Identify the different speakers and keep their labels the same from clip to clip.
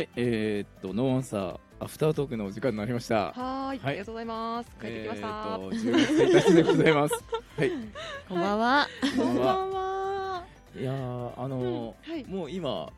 Speaker 1: はい、えー、っと、ノーアンサー、アフタートークのお時間になりました。
Speaker 2: はーい、
Speaker 1: はい
Speaker 2: ありがとうございます。帰ってきました。
Speaker 1: えーっと、10月1日でございます。はい。
Speaker 3: こんばんは。
Speaker 1: こんばんは。いやー、あのー
Speaker 2: はい。
Speaker 1: もう今、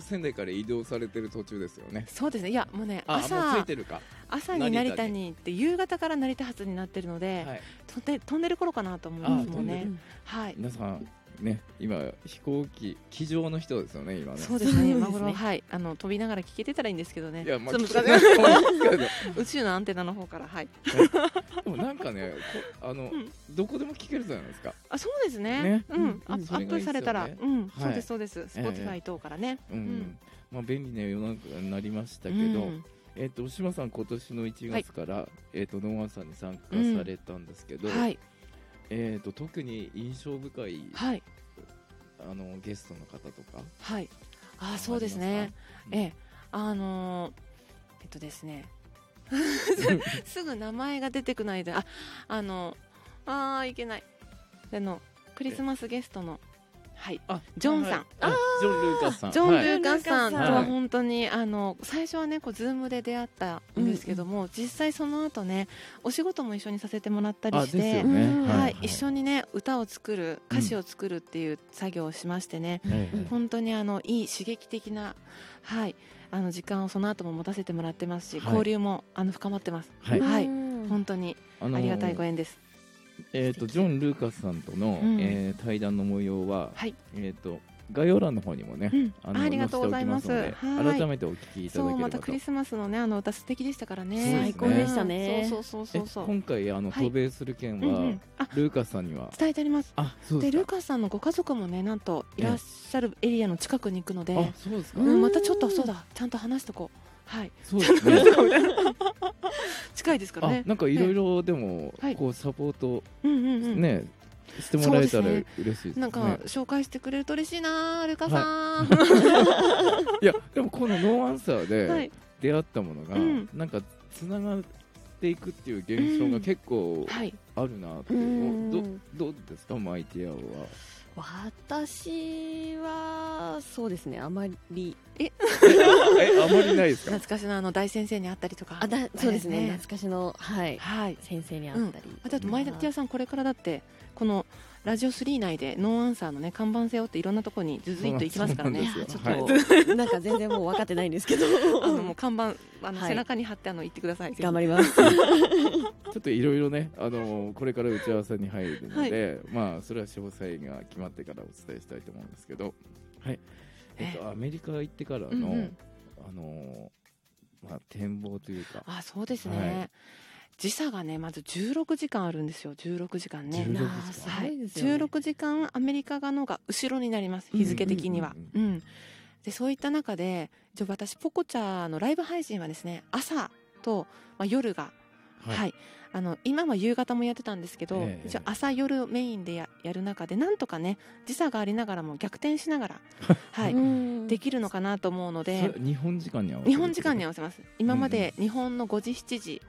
Speaker 1: 仙台から移動されてる途中ですよね。
Speaker 2: そうですね。いや、もうね、
Speaker 1: あ、もうつい
Speaker 2: 朝、
Speaker 1: てるか。
Speaker 2: 朝に成田に行って、夕方から成田発になってるので、
Speaker 1: はい。
Speaker 2: 飛んで飛んでる頃かなと思いますもんね
Speaker 1: ん。
Speaker 2: はい。
Speaker 1: 皆さん、ね、今、飛行機、機上の人ですよね、今ね。
Speaker 2: そうですね。今頃はい、あの飛びながら聞けてたらいいんですけどね。
Speaker 1: いや、まあ、
Speaker 2: 宇宙のアンテナの方から、はい。
Speaker 1: でもなんかね、こあの、
Speaker 2: ん
Speaker 1: どこでも聞けるじゃないですか。
Speaker 2: あ、そうですね。
Speaker 1: ね
Speaker 2: うん、
Speaker 3: うん
Speaker 2: アップされたら、うん、
Speaker 1: はい
Speaker 2: そうですそうです。
Speaker 1: ええ
Speaker 2: Spotify 等からね。
Speaker 1: うん。
Speaker 2: ん
Speaker 1: まあ、便利な世の中になりましたけど、
Speaker 2: うん
Speaker 1: えっ、と、島さん、今年の1月から、えっ、と、ノーアンさんに参加
Speaker 2: うん
Speaker 1: されたんですけど、
Speaker 2: はい、
Speaker 1: えっ、と、特に印象深い、
Speaker 2: はい、
Speaker 1: あの、ゲストの方とか？
Speaker 2: はい。あ、
Speaker 1: あ
Speaker 2: そうですね。
Speaker 1: り
Speaker 2: ええ、あのーえっとですね。すぐ名前が出てくないで、あ、あの、あーいけない。あの、クリスマスゲストの。はい。
Speaker 1: あ、
Speaker 2: ジョンさん。
Speaker 1: はいあジョン・ルーカスさん。
Speaker 2: ジョン・ル
Speaker 1: はい
Speaker 2: ーカスさんと
Speaker 1: はい。
Speaker 2: は本当に、あの最初はねこうズームで出会ったんですけども、実際その後ねお仕事も一緒にさせてもらったりして
Speaker 1: よね。
Speaker 3: うん。
Speaker 2: はい、一緒にね歌を作る歌詞を作るっていう作業をしましてね、
Speaker 1: はいはい。
Speaker 2: 本当にあのいい刺激的なはい。あの時間をその後も持たせてもらってますし、
Speaker 1: はい。
Speaker 2: 交流もあの深まってます。
Speaker 1: はい。
Speaker 2: はい。
Speaker 3: うん。
Speaker 2: 本当に
Speaker 1: あ
Speaker 2: りがたいご縁です。
Speaker 1: えっ、と、ジョン・ルーカスさんとの、
Speaker 2: うん。
Speaker 1: えー対談の模様は、
Speaker 2: はい、
Speaker 1: えっ、と、概要欄の方にもね、
Speaker 2: うん。
Speaker 1: あの
Speaker 2: ありがとうございます。
Speaker 1: 載せておきので
Speaker 2: はい。
Speaker 1: 改めてお聞きいただければと。
Speaker 2: そうまたクリスマスのねあの歌素敵でしたからね。
Speaker 1: ね。
Speaker 3: 最高でしたね。
Speaker 2: そうそうそうそうそう。
Speaker 1: え今回あの
Speaker 2: はい。
Speaker 1: 渡米する件は、
Speaker 2: うんうん。あ
Speaker 1: ルーカスさんには？
Speaker 2: 伝えてあります。
Speaker 1: あそう
Speaker 2: でルーカスさんのご家族もねなんといらっしゃるエリアの近くに行くので、
Speaker 1: あそうですか、
Speaker 2: う
Speaker 3: うん
Speaker 2: ん、またちょっとそうだちゃんと話しとこうはい。
Speaker 1: そう。ですね
Speaker 2: 近いですから
Speaker 1: あ
Speaker 2: ね
Speaker 1: なんかいろいろでも、
Speaker 2: はい。
Speaker 1: こうサポート
Speaker 2: うんうんうん。
Speaker 1: ね、してもらえたら
Speaker 2: そうですね。
Speaker 1: 嬉しいですね。
Speaker 2: なんか紹介してくれると嬉しいなルカさん、
Speaker 1: い。やでもこのノーアンサーで
Speaker 2: はい。
Speaker 1: 出会ったものが、
Speaker 2: うん。
Speaker 1: なんかつながっていくっていう現象が結構
Speaker 2: はい。
Speaker 1: あるなって、
Speaker 3: う。ん。
Speaker 1: どどうですか？マイティアオは
Speaker 3: 私はそうですねあまり。
Speaker 1: え？あまりないですか？
Speaker 2: 懐かしのあの大先生に会ったりとか。
Speaker 3: あだそうですね
Speaker 2: あれ
Speaker 3: 懐かしのはい。
Speaker 2: はい。
Speaker 3: 先生に会ったり、
Speaker 2: あとあと前田さんこれからだってこのラジオ3内でノーアンサーのね看板背負っていろんなところにずずいっと行きますからね。
Speaker 3: ちょ
Speaker 1: よ
Speaker 3: っと、なんか全然もう分かってないんですけど。
Speaker 2: あのもう看板あの、
Speaker 3: はい
Speaker 2: 背中に貼ってあの言ってください。
Speaker 3: 頑張ります。
Speaker 1: ちょっといろいろね、あのこれから打ち合わせに入るので、まあそれは詳細が決まってからお伝えしたいと思うんですけど、はい。えっと、アメリカ行ってからの、
Speaker 2: うんうん。
Speaker 1: あのまあ展望というか、
Speaker 2: あそうですね、
Speaker 1: はい
Speaker 2: 時差がねまず16時間あるんですよ。16時間ね。
Speaker 1: 16時間。
Speaker 2: はい、
Speaker 3: ごいですよね、
Speaker 2: 16時間アメリカ側のが後ろになります日付的には。
Speaker 1: うん。
Speaker 2: うんでそういった中で私ポコチャのライブ配信はですね朝と、まあ、夜がはい、あの今は夕方もやってたんですけど、
Speaker 1: ええ。
Speaker 2: 一応朝夜メインでややる中でなんとかね時差がありながらも逆転しながら、はい、
Speaker 3: うん。
Speaker 2: できるのかなと思うの
Speaker 1: そ
Speaker 2: で
Speaker 1: れ日本時間に合わせる
Speaker 2: 日本時間に合わせます。今まで日本の5時7時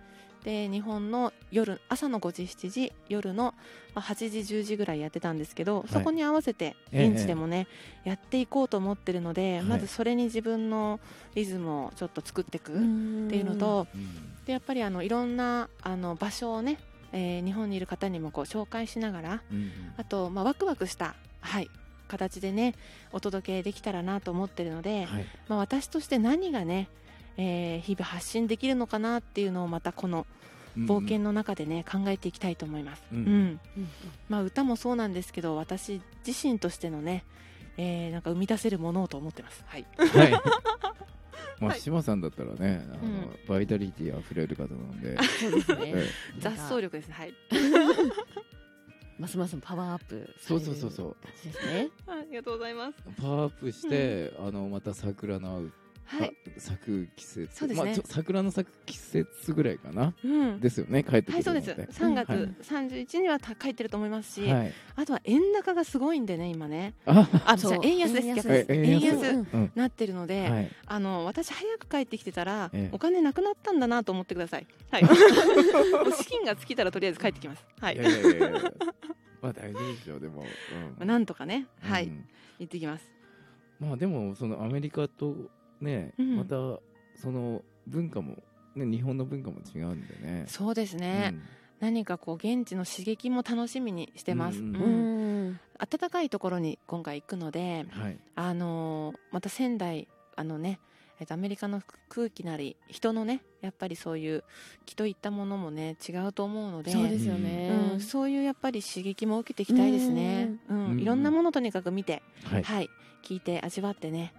Speaker 2: で日本の夜朝の5時7時夜のまあ8時10時ぐらいやってたんですけど、
Speaker 1: い。
Speaker 2: そこに合わせて
Speaker 1: ええ
Speaker 2: 現地でもね、やっていこうと思ってるので、
Speaker 1: はい。
Speaker 2: まずそれに自分のリズムをちょっと作っていくっ
Speaker 3: って
Speaker 2: いうのと、
Speaker 1: うん。
Speaker 2: でやっぱりあのいろんなあの場所をね、えー日本にいる方にもこう紹介しながら
Speaker 1: うん。
Speaker 2: あと、まあ、ワクワクした、はい、形でねお届けできたらなと思ってるので、
Speaker 1: はい。
Speaker 2: まあ、私として何がね、えー日々発信できるのかなっていうのをまたこの冒険の中でね、考えていきたいと思います、
Speaker 1: うん
Speaker 2: うん。まあ、歌もそうなんですけど私自身としてのね、えーなんか生み出せるものをと思ってます、はい、
Speaker 1: はい。まあ
Speaker 2: はい。
Speaker 1: 島さんだったらね、あの
Speaker 2: うん。
Speaker 1: バイタリティ溢れる方なんで、
Speaker 3: そうですね。
Speaker 1: え
Speaker 2: 雑草力ですね。はい。
Speaker 3: ますますパワーアップ
Speaker 1: そうそうそうそう。
Speaker 3: ですね。
Speaker 2: ありがとうございます。
Speaker 1: パワーアップして、あのまた桜の
Speaker 2: はい、
Speaker 1: あ咲く季節。
Speaker 2: そうですね。
Speaker 1: まあ、ちょ桜の咲く季節ぐらいかな。
Speaker 2: うん、
Speaker 1: ですよね帰ってく
Speaker 2: はい、そうです。
Speaker 1: るのって
Speaker 2: 3月
Speaker 1: はい。
Speaker 2: 31日にはた書いてると思いますし、
Speaker 1: はい。
Speaker 2: あとは円高がすごいんでね、今ね。
Speaker 1: あ
Speaker 2: あ、
Speaker 3: そう。
Speaker 2: 円安です、
Speaker 3: 円安。
Speaker 2: 逆です。円
Speaker 1: 安。
Speaker 2: 安
Speaker 3: うん。
Speaker 1: うん
Speaker 2: なってるので、
Speaker 1: はい。
Speaker 2: あの私早く帰ってきてたら、
Speaker 1: ええ。
Speaker 2: お金なくなったんだなと思ってください。はい。資金が尽きたらとりあえず帰ってきます。はい。い。
Speaker 1: やいやいやいや。まあ大丈夫ですよでも、うん。
Speaker 2: なんとかね、はい、
Speaker 1: うん。
Speaker 2: 行ってきます。
Speaker 1: まあでもそのアメリカとね、
Speaker 2: うん。
Speaker 1: またその文化も、ね、日本の文化も違うんでね。
Speaker 2: そうですね、何かこう現地の刺激も楽しみにしてます、
Speaker 1: うん
Speaker 3: う
Speaker 2: うん。
Speaker 3: ん。
Speaker 2: 暖かいところに今回行くので
Speaker 1: うん、はい、
Speaker 2: あのーまた仙台あのねえっとアメリカの空気なり人のねやっぱりそういう気といったものもね違うと思うので
Speaker 3: そうですよね。
Speaker 2: うん、そういうやっぱり刺激も受けていきたいですね、うん
Speaker 1: うん。
Speaker 2: いろんなものとにかく見て、
Speaker 1: はい、
Speaker 2: はい、聞いて味わってね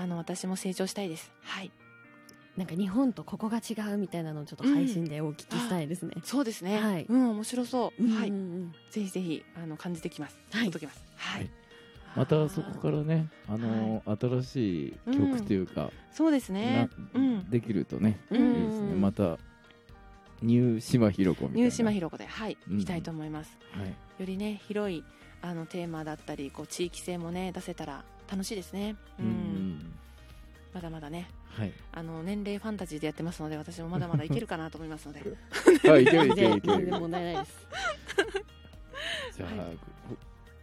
Speaker 2: あの私も成長したいです。はい。
Speaker 3: なんか日本とここが違うみたいなのをちょっと配信でお聞きしたいですね。
Speaker 2: そうですね、
Speaker 3: はい。
Speaker 2: うん面白そう、はい
Speaker 3: うんうん。
Speaker 2: ぜひぜひあの感じてきます、
Speaker 3: はい。
Speaker 2: 届きます。はい、
Speaker 1: はい。またそこからね、あの新しい曲というか、
Speaker 2: そうですね。
Speaker 1: な
Speaker 2: うん。
Speaker 1: できるとね、
Speaker 2: うん。
Speaker 1: いいですね。またニュー島ひろ子みたいな。
Speaker 2: ニュー島ひろ子ではい。
Speaker 1: うん。
Speaker 2: 行きたいと思います、
Speaker 1: はい、
Speaker 2: よりね広いあのテーマだったりこう地域性もね出せたら楽しいですねう、
Speaker 1: うんん、
Speaker 2: まだまだね
Speaker 1: はい。
Speaker 2: あの年齢ファンタジーでやってますので私もまだまだいけるかなと思いますので
Speaker 1: あ、いけるいけるいける
Speaker 3: 問題ないです。
Speaker 1: じゃあ、
Speaker 2: は
Speaker 1: こ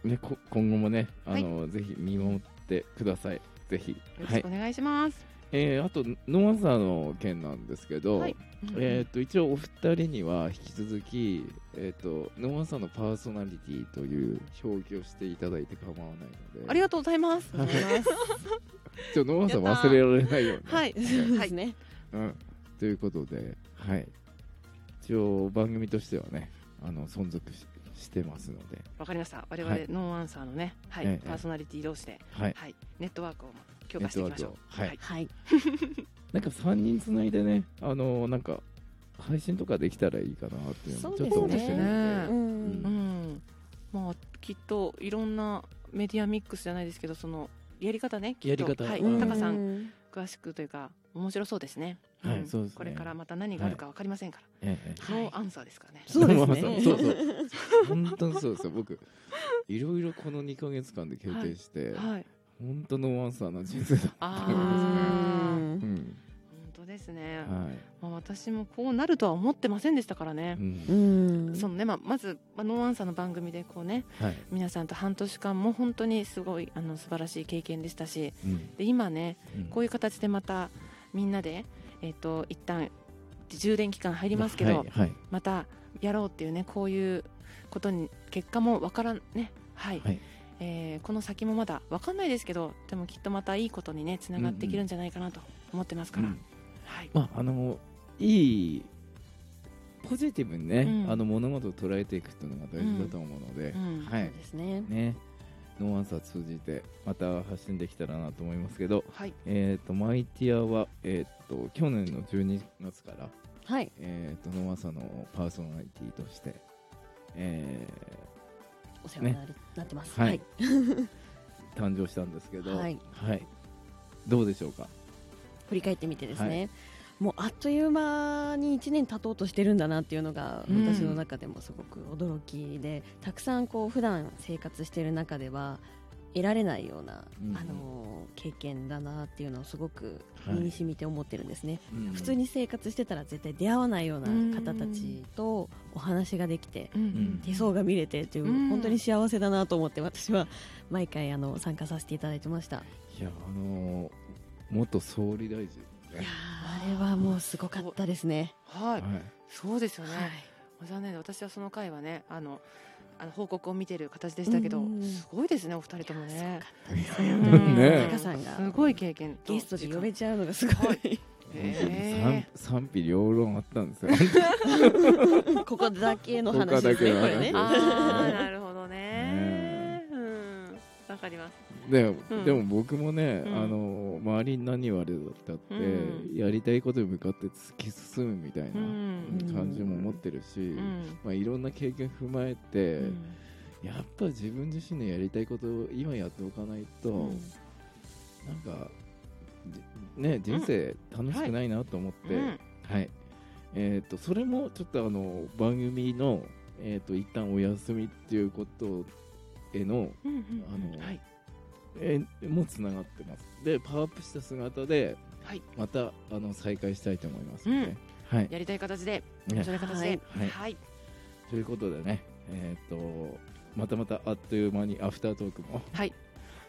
Speaker 1: ねこ今後もね、あの、ぜひ見守ってください。ぜひ。
Speaker 2: よろ
Speaker 1: はい
Speaker 2: しくお。願いします、
Speaker 1: えー、あとノアサーの件なんですけど、
Speaker 2: はい。
Speaker 1: えっ、と一応お二人には引き続きえっ、とノアサーのパーソナリティという表記をしていただいて構わないので、
Speaker 2: ありがとうございます。
Speaker 1: は いちょノアサー忘れられないように。
Speaker 2: はい。
Speaker 3: そうですね。
Speaker 1: うん。ということで、はい。一応番組としてはね、あの存続ししてますので、
Speaker 2: わかりました。我々、
Speaker 1: はい。
Speaker 2: ノーアンサーのね、はい。
Speaker 1: ええ。
Speaker 2: パーソナリティ同士で、
Speaker 1: はい。
Speaker 2: はい、ネットワークを強化していきましょう。
Speaker 1: はい。
Speaker 3: はい。
Speaker 1: なんか三人つないでね、あのなんか配信とかできたらいいかなっていうのもちょっと思ってるので、
Speaker 2: ね
Speaker 3: う
Speaker 2: うん。ん。まあきっといろんなメディアミックスじゃないですけどそのやり方ねきっと。
Speaker 1: やり方。
Speaker 2: はい、
Speaker 1: うん。
Speaker 2: タカさん
Speaker 3: ん。
Speaker 2: 詳しくというか面白そうですね。ん
Speaker 1: はい。そうですね。
Speaker 2: これからまた何があるかわかりませんから、
Speaker 1: ええ
Speaker 3: はい。
Speaker 2: ノーアンサーですからね。
Speaker 3: そうです
Speaker 1: まあ
Speaker 3: ね。
Speaker 1: そうそう。本当にそうですよ。僕いろいろこの2か月間で経験して、
Speaker 2: はい
Speaker 1: 本当のワンサーな人生だった。
Speaker 2: あ
Speaker 3: う
Speaker 2: あ
Speaker 3: ん
Speaker 1: うん。
Speaker 2: 本当ですね、
Speaker 1: はい。
Speaker 2: まあ、私もこうなるとは思ってませんでしたからね。
Speaker 1: う、ん。
Speaker 3: うん。
Speaker 2: そのねまあ、まず、まあ、ノーアンサーの番組でこうね
Speaker 1: はい。
Speaker 2: 皆さんと半年間も本当にすごいあの素晴らしい経験でしたし
Speaker 1: うん。
Speaker 2: で今ね
Speaker 1: うん。
Speaker 2: こういう形でまたみんなで、えっと一旦充電期間入りますけど、
Speaker 1: はいはい。
Speaker 2: またやろうっていうねこういうことに結果もわからんね。はい、
Speaker 1: はい
Speaker 2: えーこの先もまだわかんないですけどでもきっとまたいいことにねつながっていけるんじゃないかなと思ってますから、
Speaker 1: うん
Speaker 2: はい、
Speaker 1: まああのいいポジティブにね、
Speaker 2: うん。
Speaker 1: あの物事を捉えていくっていうのが大事だと思うので、
Speaker 2: うん。
Speaker 1: は
Speaker 3: そう
Speaker 1: い
Speaker 3: ですね。
Speaker 1: ね。ノーアンサー通じてまた発信できたらなと思いますけど、
Speaker 2: はい。
Speaker 1: えっ、とマイティアはえっ、と去年の12月から
Speaker 3: はい。
Speaker 1: えっ、とノーアンサーのパーソナリティとして、え
Speaker 3: お世話になってます。
Speaker 1: はい。誕生したんですけど、
Speaker 3: はい。
Speaker 1: どうでしょうか？
Speaker 3: 振り返ってみてですね、
Speaker 1: はい。
Speaker 3: もうあっという間に1年経とうとしてるんだなっていうのが
Speaker 2: うん。
Speaker 3: 私の中でもすごく驚きで、たくさんこう普段生活してる中では得られないような、
Speaker 1: うん。
Speaker 3: あの経験だなっていうのをすごく
Speaker 1: はい
Speaker 3: 身に染みて思ってるんですね、
Speaker 1: うん。
Speaker 3: 普通に生活してたら絶対出会わないような方たちとお話ができて、
Speaker 2: うん。
Speaker 1: ん。
Speaker 3: 手相が見れてっていう、
Speaker 2: うん。
Speaker 3: 本当に幸せだなと思って私は毎回あの参加させていただいてました。
Speaker 1: いやあのー元総理大臣
Speaker 3: いやあれはもうすごかったですね。
Speaker 2: はい、
Speaker 1: はい。
Speaker 2: そうですよね、
Speaker 3: はい。
Speaker 2: 残念。で私はその回はねあのあの報告を見てる形でしたけど、
Speaker 3: うん。
Speaker 2: すごいですねお二人ともね。
Speaker 3: うん。
Speaker 1: ね。
Speaker 3: タカさんが。
Speaker 2: すごい経験と。
Speaker 3: ゲストで呼べちゃうのがすごい。
Speaker 2: へ
Speaker 1: 賛否両論あったんですよ。
Speaker 3: ここだけの話ですね
Speaker 1: ここだけの話
Speaker 3: これね。
Speaker 2: ああなるほどわかります。
Speaker 1: で
Speaker 2: うん。
Speaker 1: でも僕もね、
Speaker 2: うん。
Speaker 1: あの周りに何言われたって、
Speaker 2: うん。
Speaker 1: やりたいことに向かって突き進むみたいな
Speaker 2: うん。
Speaker 1: 感じも持ってるし、
Speaker 2: うん。
Speaker 1: まあ、いろんな経験踏まえて、
Speaker 2: うん。
Speaker 1: やっぱ自分自身のやりたいことを今やっておかないと、
Speaker 2: うん。
Speaker 1: なんかじね人生楽しくないなと思って、
Speaker 2: うん。
Speaker 1: はい。えー、とそれもちょっとあの番組の、えー、と一旦お休みっていうことへの、
Speaker 2: うんうん
Speaker 1: あの
Speaker 2: はい。
Speaker 1: えーもつながってます。でパワーアップした姿で
Speaker 2: はい。
Speaker 1: またあの再開したいと思いますので、はい、
Speaker 2: やりたい形で
Speaker 1: ね。
Speaker 2: 面白い形で。
Speaker 1: はい。
Speaker 2: はい。
Speaker 1: ということでね、えー、とまたまたあっという間にアフタートークも
Speaker 2: はい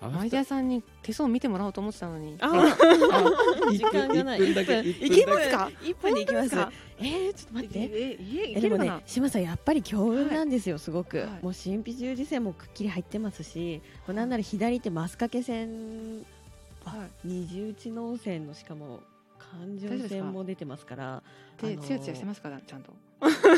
Speaker 1: あ
Speaker 2: マイディアさんに手相見てもらおうと思ってたのに。
Speaker 3: あ
Speaker 1: あ
Speaker 3: 時間がない。
Speaker 1: 1分だけ
Speaker 3: 一分。
Speaker 1: 1分だけ。
Speaker 2: いけますか？
Speaker 3: 一分でいきます
Speaker 2: 本当
Speaker 3: えー、ちょっと待って。
Speaker 2: え家
Speaker 3: えでもね
Speaker 2: いけるかな？
Speaker 3: 島さんやっぱり強運なんですよ、すごく、
Speaker 2: はい。
Speaker 3: もう神秘十字線もくっきり入ってますしこれなんなら左手マスカケ線あ
Speaker 2: はい。
Speaker 3: 二重知能線のしかも環状
Speaker 2: 大丈夫ですか？
Speaker 3: 線も出てますから
Speaker 2: 手
Speaker 3: あのー
Speaker 2: ツヤツヤしてますか？らちゃんと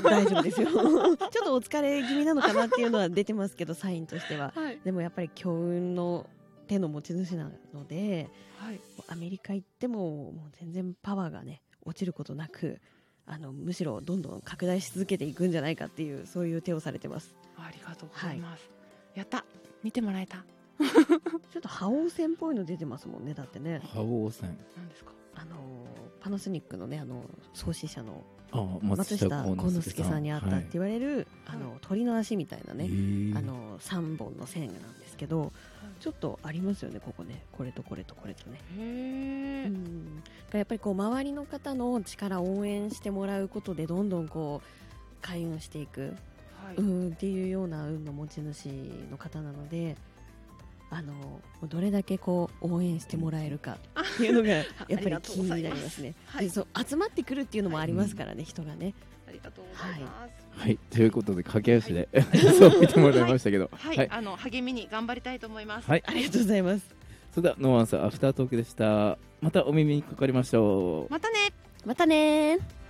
Speaker 3: 大丈夫ですよ。ちょっとお疲れ気味なのかなっていうのは出てますけどサインとしては。
Speaker 2: はい。
Speaker 3: でもやっぱり強運の手の持ち主なので
Speaker 2: はい。
Speaker 3: アメリカ行ってももう全然パワーがね落ちることなくあのむしろどんどん拡大し続けていくんじゃないかっていうそういう手をされてます。
Speaker 2: ありがとうございます、やった。見てもらえた。
Speaker 3: ちょっと覇王線っぽいの出てますもんねだってね。
Speaker 1: 覇王戦。
Speaker 2: 何ですか？
Speaker 3: あのパナソニックのねあの創始者の
Speaker 1: あ
Speaker 3: 松下幸之助さん。にあったって言われる、
Speaker 2: はい。
Speaker 3: あの鳥の足みたいなね、
Speaker 1: ね
Speaker 3: あの3本の線なんですけどちょっとありますよねここね。これとこれとこれとね、
Speaker 2: へえ、
Speaker 3: うん、やっぱりこう周りの方の力を応援してもらうことでどんどんこう開運していく、
Speaker 2: はい、
Speaker 3: うん、っていうような運の持ち主の方なのであのどれだけこう応援してもらえるかっていうのが やっぱり気になりますね。
Speaker 2: はい。
Speaker 3: でそう集まってくるっていうのもありますからね、人がね。
Speaker 2: ありがとうございます。
Speaker 1: はい。ということで駆け足で そう見てもらいましたけど。
Speaker 2: はい、
Speaker 1: はい。
Speaker 2: あの励みに頑張りたいと思います。
Speaker 1: はい。
Speaker 3: ありがとうございます。
Speaker 1: それではノーアンサーアフタートークでした。またお耳にかかりましょう。
Speaker 2: またね。
Speaker 3: またねー